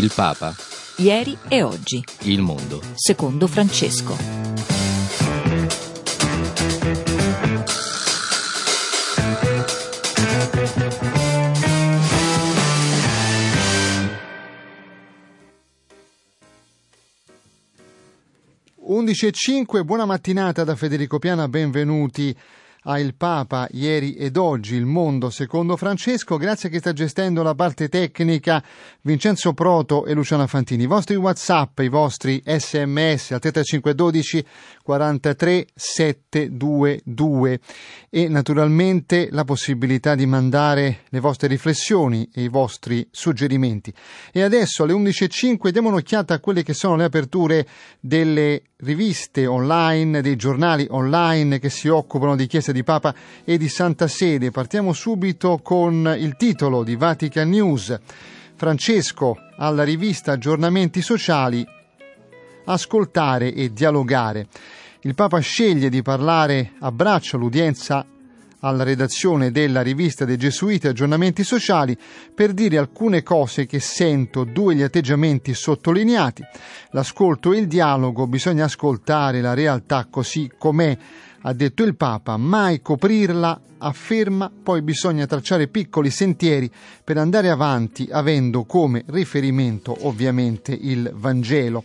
Il Papa. Ieri e oggi. Il mondo. Secondo Francesco. Undici e cinque, buona mattinata da Federico Piana, benvenuti a Il Papa ieri ed oggi, il mondo secondo Francesco, grazie a chi sta gestendo la parte tecnica Vincenzo Proto e Luciana Fantini. I vostri Whatsapp, i vostri sms al 3512 43 722 e naturalmente la possibilità di mandare le vostre riflessioni e i vostri suggerimenti. E adesso alle 11.05 diamo un'occhiata a quelle che sono le aperture delle riviste online, dei giornali online che si occupano di Chiesa di Papa e di Santa Sede. Partiamo subito con il titolo di Vatican News. Francesco alla rivista Aggiornamenti Sociali, ascoltare e dialogare. Il Papa sceglie di parlare, abbraccia l'udienza alla redazione della rivista dei Gesuiti Aggiornamenti Sociali per dire alcune cose che sento, due gli atteggiamenti sottolineati. L'ascolto e il dialogo, bisogna ascoltare la realtà così com'è, ha detto il Papa, mai coprirla, afferma, poi bisogna tracciare piccoli sentieri per andare avanti avendo come riferimento ovviamente il Vangelo.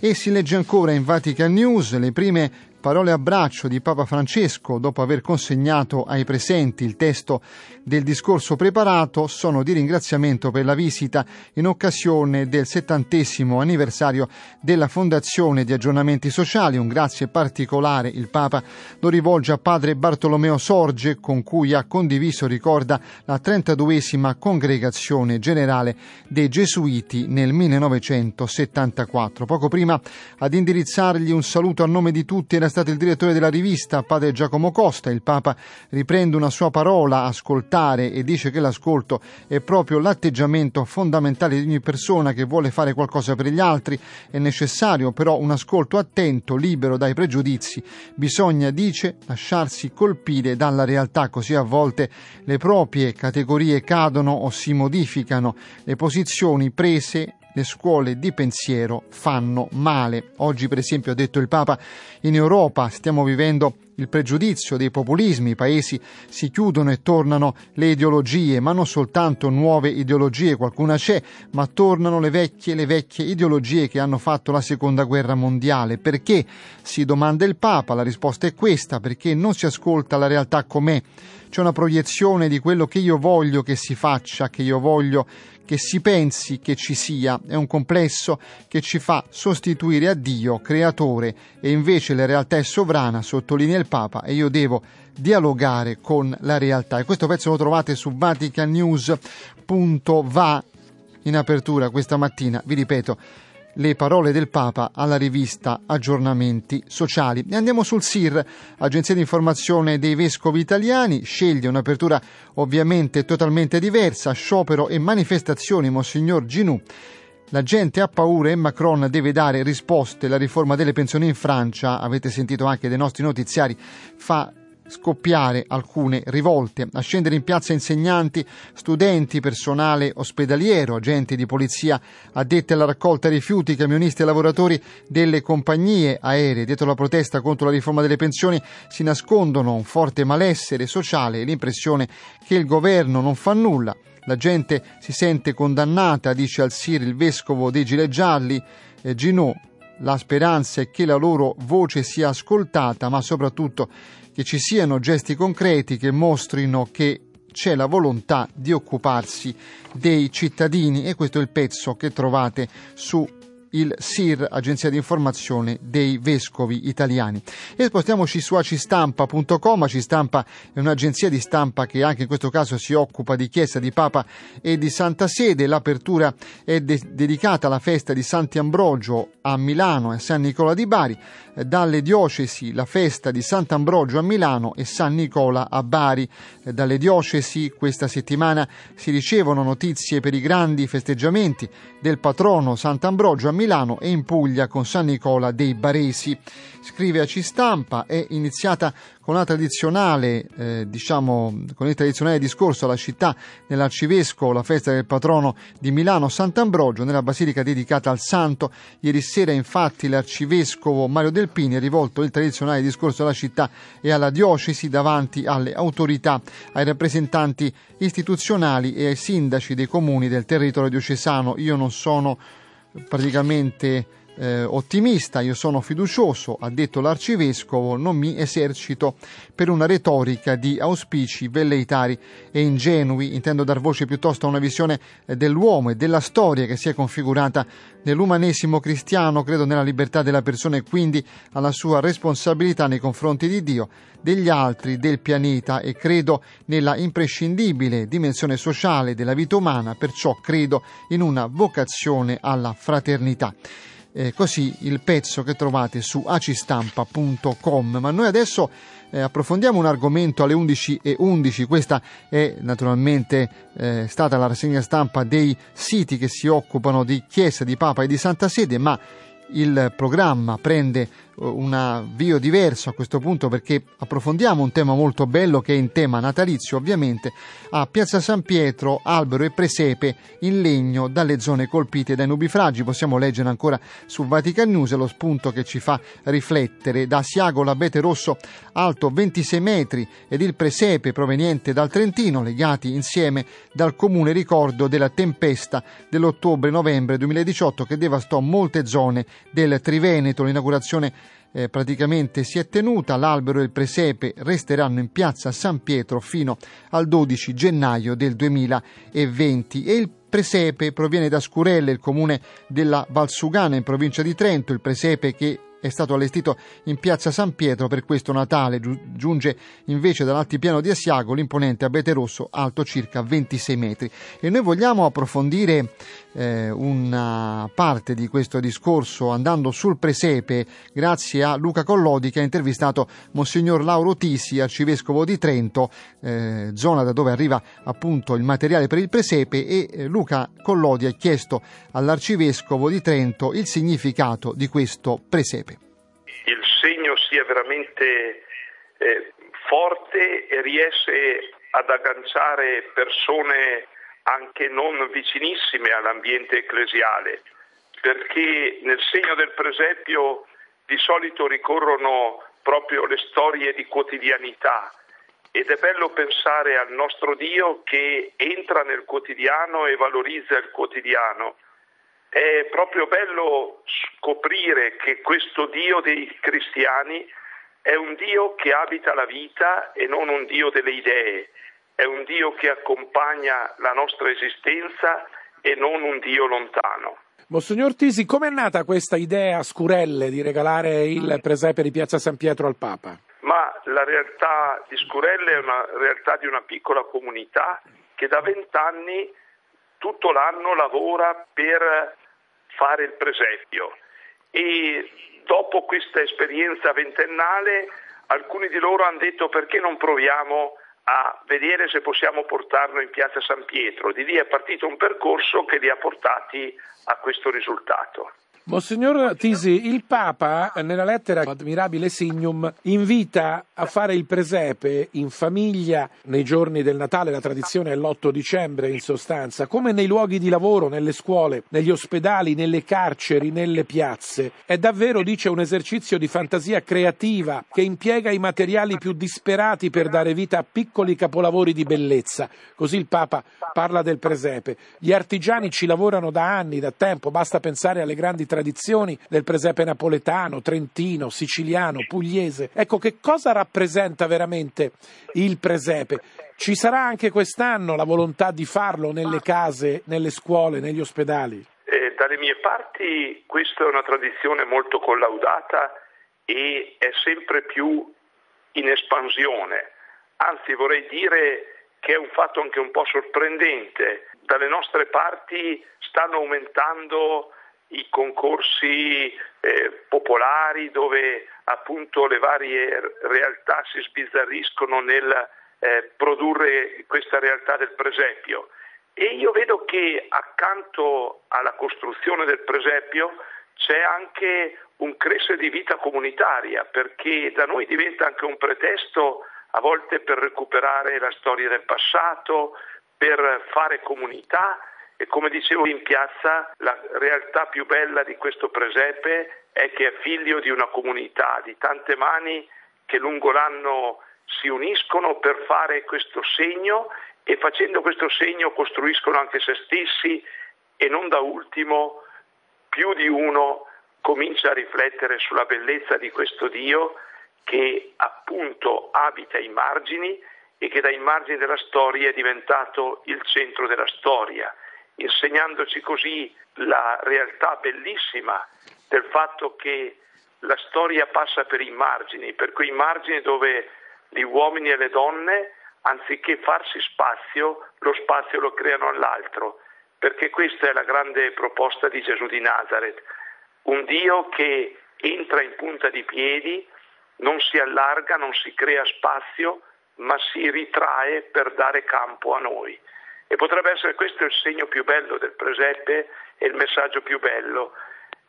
E si legge ancora in Vatican News le prime parole abbraccio di Papa Francesco dopo aver consegnato ai presenti il testo del discorso preparato sono di ringraziamento per la visita in occasione del settantesimo anniversario della Fondazione di Aggiornamenti Sociali. Un grazie particolare il Papa lo rivolge a padre Bartolomeo Sorge con cui ha condiviso, ricorda, la 32esima congregazione generale dei Gesuiti nel 1974. Poco prima ad indirizzargli un saluto a nome di tutti era stato il direttore della rivista, padre Giacomo Costa. Il Papa riprende una sua parola, ascoltare, e dice che l'ascolto è proprio l'atteggiamento fondamentale di ogni persona che vuole fare qualcosa per gli altri. È necessario però un ascolto attento, libero dai pregiudizi. Bisogna, dice, lasciarsi colpire dalla realtà, così a volte le proprie categorie cadono o si modificano, le posizioni prese le scuole di pensiero fanno male. Oggi, per esempio, ha detto il Papa, in Europa stiamo vivendo il pregiudizio dei populismi, i paesi si chiudono e tornano le ideologie, ma non soltanto nuove ideologie, qualcuna c'è, ma tornano le vecchie, le vecchie ideologie che hanno fatto la seconda guerra mondiale. Perché? Si domanda il Papa, la risposta è questa, perché non si ascolta la realtà com'è. C'è una proiezione di quello che io voglio che si faccia, che io voglio che si pensi che ci sia, è un complesso che ci fa sostituire a Dio, creatore, e invece la realtà è sovrana, sottolinea il Papa, e io devo dialogare con la realtà. E questo pezzo lo trovate su vaticannews.va in apertura questa mattina, vi ripeto, le parole del Papa alla rivista Aggiornamenti Sociali. E andiamo sul SIR, Agenzia di Informazione dei Vescovi Italiani, sceglie un'apertura ovviamente totalmente diversa, sciopero e manifestazioni Monsignor Ginù. La gente ha paura e Macron deve dare risposte. La riforma delle pensioni in Francia, avete sentito anche dai nostri notiziari, fa scoppiare alcune rivolte, a scendere in piazza insegnanti, studenti, personale ospedaliero, agenti di polizia addetti alla raccolta rifiuti, camionisti e lavoratori delle compagnie aeree. Dietro la protesta contro la riforma delle pensioni si nascondono un forte malessere sociale e l'impressione che il governo non fa nulla. La gente si sente condannata, dice al Sir il vescovo dei Gilet Gialli, eh, Ginot. La speranza è che la loro voce sia ascoltata, ma soprattutto che ci siano gesti concreti che mostrino che c'è la volontà di occuparsi dei cittadini. E questo è il pezzo che trovate su il SIR, Agenzia di Informazione dei Vescovi Italiani. E spostiamoci su acistampa.com. Acistampa è un'agenzia di stampa che anche in questo caso si occupa di Chiesa, di Papa e di Santa Sede. L'apertura è de- dedicata alla festa di Sant'Ambrogio a Milano e San Nicola di Bari. Dalle diocesi la festa di Sant'Ambrogio a Milano e San Nicola a Bari. Dalle diocesi questa settimana si ricevono notizie per i grandi festeggiamenti del patrono Sant'Ambrogio a Milano Milano e in Puglia con San Nicola dei Baresi. Scrive a Cistampa, è iniziata con la tradizionale, eh, diciamo, con il tradizionale discorso alla città nell'arcivescovo, la festa del patrono di Milano Sant'Ambrogio, nella basilica dedicata al santo. Ieri sera infatti l'arcivescovo Mario Delpini ha rivolto il tradizionale discorso alla città e alla diocesi davanti alle autorità, ai rappresentanti istituzionali e ai sindaci dei comuni del territorio diocesano. Io non sono praticamente eh, ottimista, io sono fiducioso, ha detto l'arcivescovo, non mi esercito per una retorica di auspici velleitari e ingenui, intendo dar voce piuttosto a una visione eh, dell'uomo e della storia che si è configurata nell'umanesimo cristiano, credo nella libertà della persona e quindi alla sua responsabilità nei confronti di Dio, degli altri, del pianeta. E credo nella imprescindibile dimensione sociale della vita umana, perciò credo in una vocazione alla fraternità eh, così il pezzo che trovate su acistampa.com. Ma noi adesso eh, approfondiamo un argomento alle 11.11. 11. Questa è naturalmente eh, stata la rassegna stampa dei siti che si occupano di Chiesa, di Papa e di Santa Sede, ma il programma prende un avvio diverso a questo punto perché approfondiamo un tema molto bello che è in tema natalizio ovviamente a Piazza San Pietro albero e presepe in legno dalle zone colpite dai nubifragi. Possiamo leggere ancora su Vatican News lo spunto che ci fa riflettere. Da Siago l'abete rosso alto 26 metri ed il presepe proveniente dal Trentino legati insieme dal comune ricordo della tempesta dell'ottobre-novembre 2018 che devastò molte zone del Triveneto. L'inaugurazione eh, praticamente si è tenuta. L'albero e il presepe resteranno in piazza San Pietro fino al 12 gennaio del 2020 e il presepe proviene da Scurelle, il comune della Valsugana in provincia di Trento, il presepe che è stato allestito in piazza San Pietro per questo Natale. Giunge invece dall'altipiano di Asiago l'imponente abete rosso alto circa 26 metri. E noi vogliamo approfondire eh, una parte di questo discorso andando sul presepe grazie a Luca Collodi che ha intervistato Monsignor Lauro Tisi, arcivescovo di Trento, eh, zona da dove arriva appunto il materiale per il presepe e eh, Luca Collodi ha chiesto all'arcivescovo di Trento il significato di questo presepe. Il segno sia veramente eh, forte e riesce ad agganciare persone anche non vicinissime all'ambiente ecclesiale, perché nel segno del presepio di solito ricorrono proprio le storie di quotidianità ed è bello pensare al nostro Dio che entra nel quotidiano e valorizza il quotidiano. È proprio bello scoprire che questo Dio dei cristiani è un Dio che abita la vita e non un Dio delle idee è un Dio che accompagna la nostra esistenza e non un Dio lontano. Monsignor Tisi, com'è nata questa idea a Scurelle di regalare il presepe di Piazza San Pietro al Papa? Ma la realtà di Scurelle è una realtà di una piccola comunità che da vent'anni tutto l'anno lavora per fare il presepio e dopo questa esperienza ventennale alcuni di loro hanno detto perché non proviamo a vedere se possiamo portarlo in piazza San Pietro. Di lì è partito un percorso che li ha portati a questo risultato. Monsignor Tisi, il Papa nella lettera Admirabile Signum invita a fare il presepe in famiglia nei giorni del Natale, la tradizione è l'8 dicembre in sostanza, come nei luoghi di lavoro, nelle scuole, negli ospedali, nelle carceri, nelle piazze. È davvero, dice, un esercizio di fantasia creativa che impiega i materiali più disperati per dare vita a piccoli capolavori di bellezza. Così il Papa parla del presepe. Gli artigiani ci lavorano da anni, da tempo, basta pensare alle grandi tradizioni tradizioni del presepe napoletano, trentino, siciliano, pugliese. Ecco, che cosa rappresenta veramente il presepe? Ci sarà anche quest'anno la volontà di farlo nelle case, nelle scuole, negli ospedali? Eh, dalle mie parti questa è una tradizione molto collaudata e è sempre più in espansione. Anzi, vorrei dire che è un fatto anche un po' sorprendente. Dalle nostre parti stanno aumentando i concorsi eh, popolari dove appunto le varie realtà si sbizzarriscono nel eh, produrre questa realtà del presepio. E io vedo che accanto alla costruzione del presepio c'è anche un crescere di vita comunitaria, perché da noi diventa anche un pretesto a volte per recuperare la storia del passato, per fare comunità e come dicevo in piazza la realtà più bella di questo presepe è che è figlio di una comunità, di tante mani che lungo l'anno si uniscono per fare questo segno e facendo questo segno costruiscono anche se stessi e non da ultimo più di uno comincia a riflettere sulla bellezza di questo Dio che appunto abita ai margini e che dai margini della storia è diventato il centro della storia, insegnandoci così la realtà bellissima del fatto che la storia passa per i margini, per quei margini dove gli uomini e le donne, anziché farsi spazio, lo spazio lo creano all'altro, perché questa è la grande proposta di Gesù di Nazareth, un Dio che entra in punta di piedi, non si allarga, non si crea spazio, ma si ritrae per dare campo a noi. E potrebbe essere questo il segno più bello del presepe e il messaggio più bello,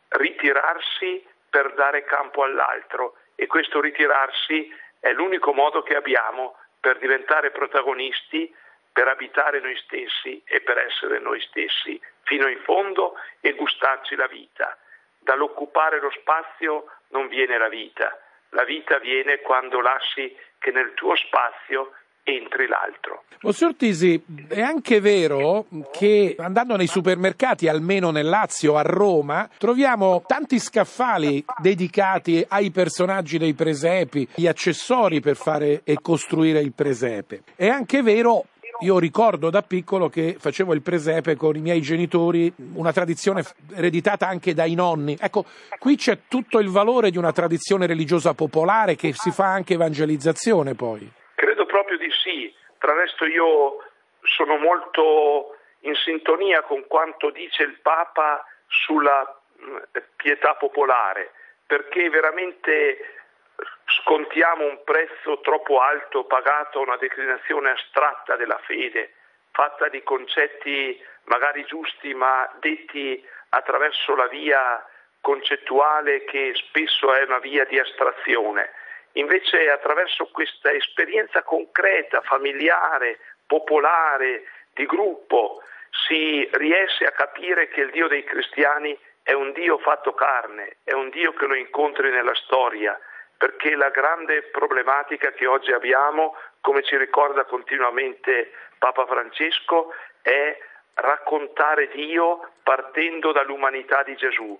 ritirarsi per dare campo all'altro. E questo ritirarsi è l'unico modo che abbiamo per diventare protagonisti, per abitare noi stessi e per essere noi stessi fino in fondo e gustarci la vita. Dall'occupare lo spazio non viene la vita, la vita viene quando lasci che nel tuo spazio entri l'altro. Monsignor Tisi, è anche vero che andando nei supermercati, almeno nel Lazio, a Roma, troviamo tanti scaffali dedicati ai personaggi dei presepi, gli accessori per fare e costruire il presepe. È anche vero io ricordo da piccolo che facevo il presepe con i miei genitori, una tradizione ereditata anche dai nonni. Ecco, qui c'è tutto il valore di una tradizione religiosa popolare che si fa anche evangelizzazione poi. Tra l'altro io sono molto in sintonia con quanto dice il Papa sulla pietà popolare, perché veramente scontiamo un prezzo troppo alto pagato a una declinazione astratta della fede, fatta di concetti magari giusti ma detti attraverso la via concettuale che spesso è una via di astrazione. Invece attraverso questa esperienza concreta, familiare, popolare, di gruppo, si riesce a capire che il Dio dei cristiani è un Dio fatto carne, è un Dio che lo incontri nella storia, perché la grande problematica che oggi abbiamo, come ci ricorda continuamente Papa Francesco, è raccontare Dio partendo dall'umanità di Gesù.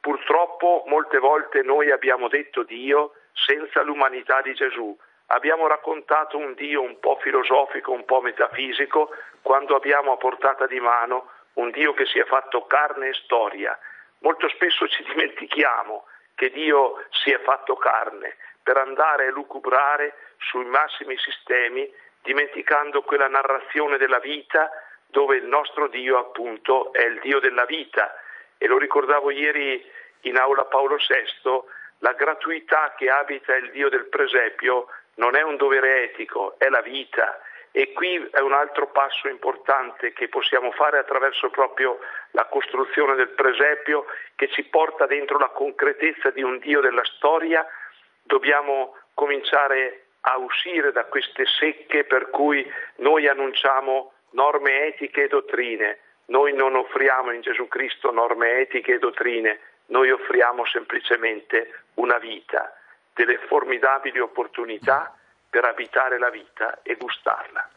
Purtroppo molte volte noi abbiamo detto Dio senza l'umanità di Gesù. Abbiamo raccontato un Dio un po' filosofico, un po' metafisico, quando abbiamo a portata di mano un Dio che si è fatto carne e storia. Molto spesso ci dimentichiamo che Dio si è fatto carne per andare a lucubrare sui massimi sistemi, dimenticando quella narrazione della vita dove il nostro Dio appunto è il Dio della vita. E lo ricordavo ieri in aula Paolo VI, la gratuità che abita il Dio del presepio non è un dovere etico, è la vita. E qui è un altro passo importante che possiamo fare attraverso proprio la costruzione del presepio che ci porta dentro la concretezza di un Dio della storia. Dobbiamo cominciare a uscire da queste secche per cui noi annunciamo norme etiche e dottrine. Noi non offriamo in Gesù Cristo norme etiche e dottrine, noi offriamo semplicemente una vita, delle formidabili opportunità per abitare la vita e gustarla.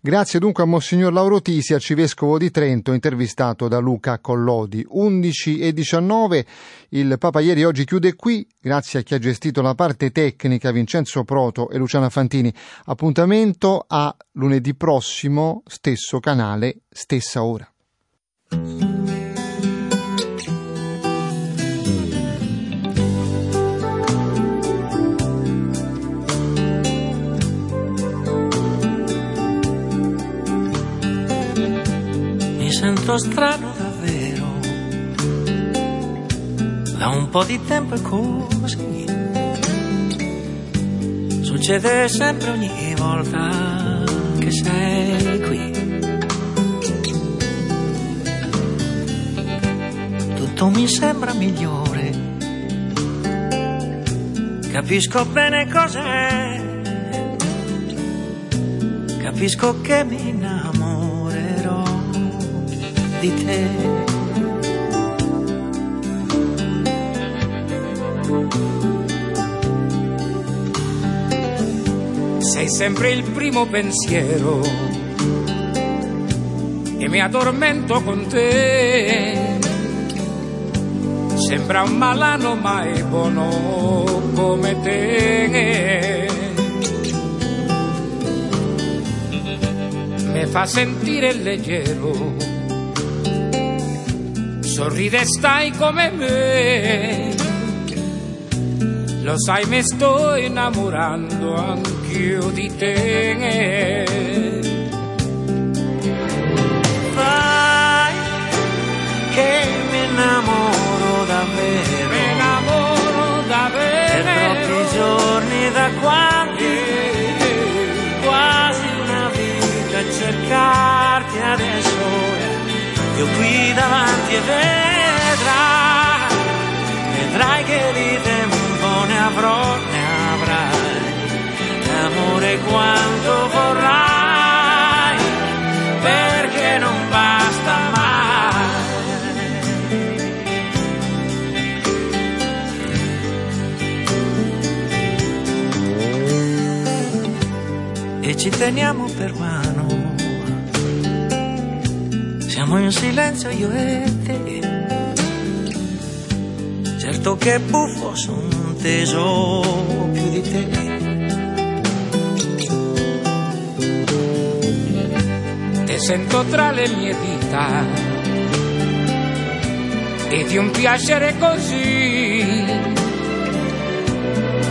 Grazie dunque a Monsignor Lauro Tisi, arcivescovo di Trento, intervistato da Luca Collodi. 11 e 19, il Papa ieri oggi chiude qui, grazie a chi ha gestito la parte tecnica, Vincenzo Proto e Luciana Fantini. Appuntamento a lunedì prossimo, stesso canale, stessa ora. Sento strano davvero. Da un po' di tempo è così. Succede sempre ogni volta che sei qui. tu mi sembra migliore. Capisco bene cos'è, capisco che mi innamorerò di te. Sei sempre il primo pensiero e mi addormento con te. Sembra un malano ma è buono come te. Mi fa sentire leggero. Sorride stai come me. Lo sai, mi sto innamorando anch'io di te. Vai, che mi innamoro davvero. Io qui davanti e vedrai, vedrai che di tempo ne avrò, ne avrai. L'amore quanto vorrai, perché non basta mai. e ci teniamo per mano. Siamo in silenzio io e te. Certo che buffo son teso più di te. Te sento tra le mie dita e di un piacere così.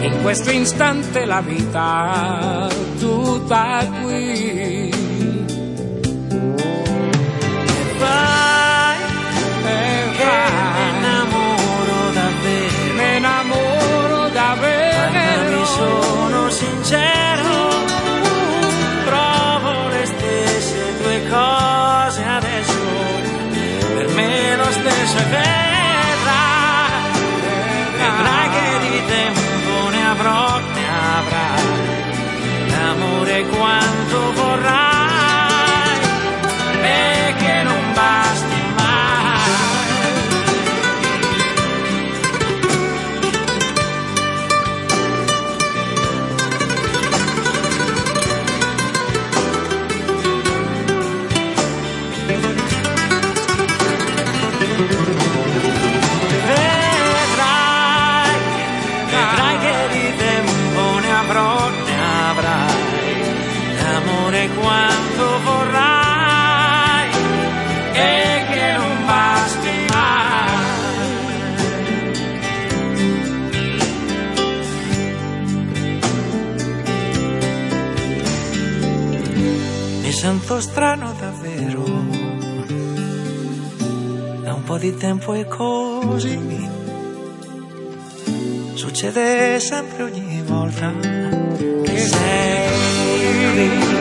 In questo istante la vita tutta qui. Sono sincero, Sento strano davvero. Da un po' di tempo è così. Succede sempre ogni volta che sei qui.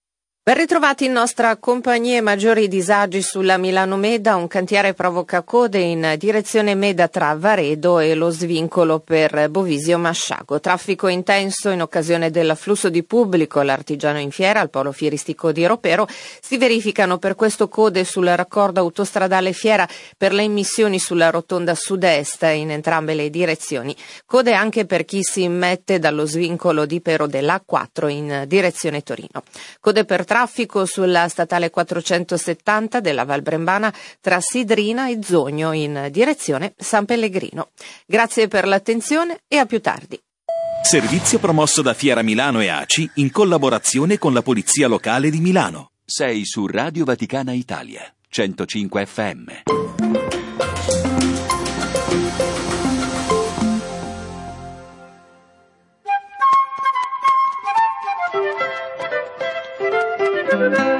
Ben ritrovati in nostra compagnia maggiori disagi sulla Milano Meda, un cantiere provoca code in direzione Meda tra Varedo e lo svincolo per Bovisio Masciago. Traffico intenso in occasione dell'afflusso di pubblico all'Artigiano in Fiera, al polo fieristico di Ropero. Si verificano per questo code sul raccordo autostradale Fiera per le immissioni sulla rotonda sud-est in entrambe le direzioni. Code anche per chi si immette dallo svincolo di Pero dell'A4 in direzione Torino. Code per traffico sulla statale 470 della Val Brembana tra Sidrina e Zogno in direzione San Pellegrino. Grazie per l'attenzione e a più tardi. Servizio promosso da Fiera Milano e ACI in collaborazione con la Polizia Locale di Milano. Sei su Radio Vaticana Italia, 105 FM. da da da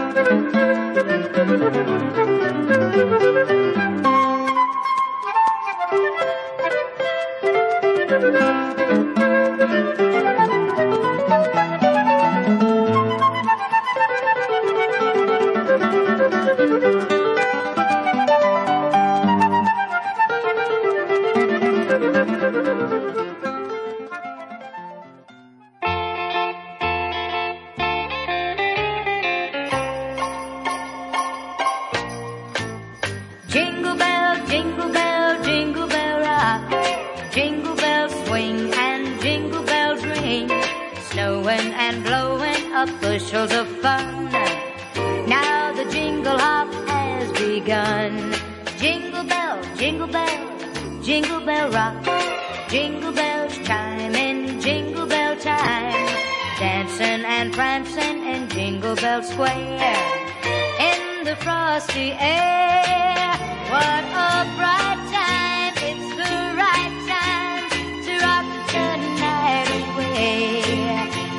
The frosty air. What a bright time. It's the right time to rock the night away.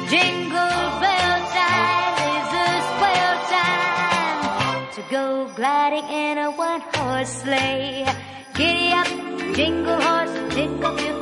Jingle bell time is a swell time to go gliding in a one horse sleigh. Giddy up, jingle horse, pick up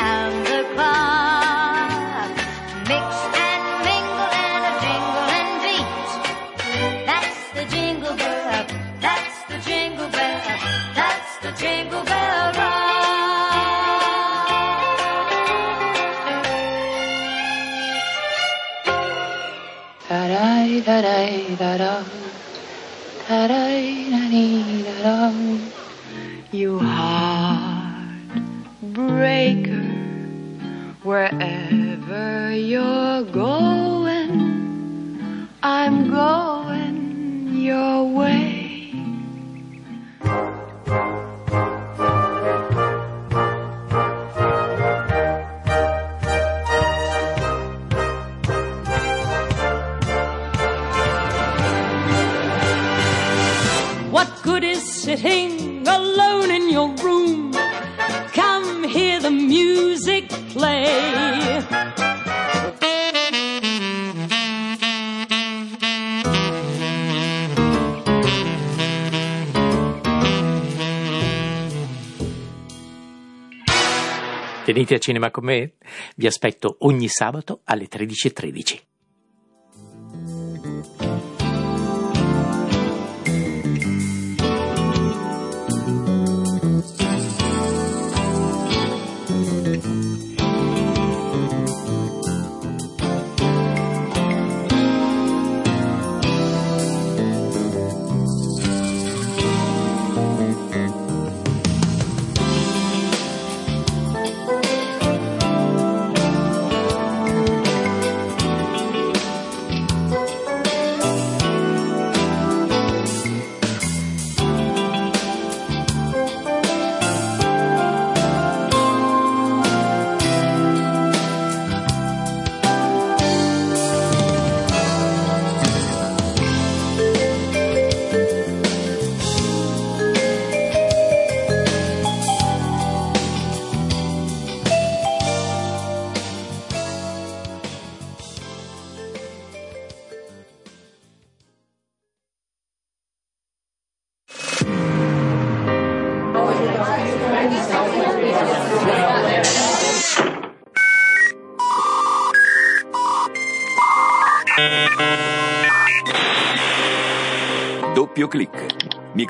da da da da da da da da You heartbreaker, wherever you're going, I'm going your way. Sitting alone in your room? Come hear the music play. Venite a cinema con me? Vi aspetto ogni sabato alle 13.13.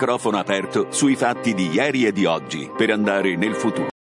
Microfono aperto sui fatti di ieri e di oggi per andare nel futuro.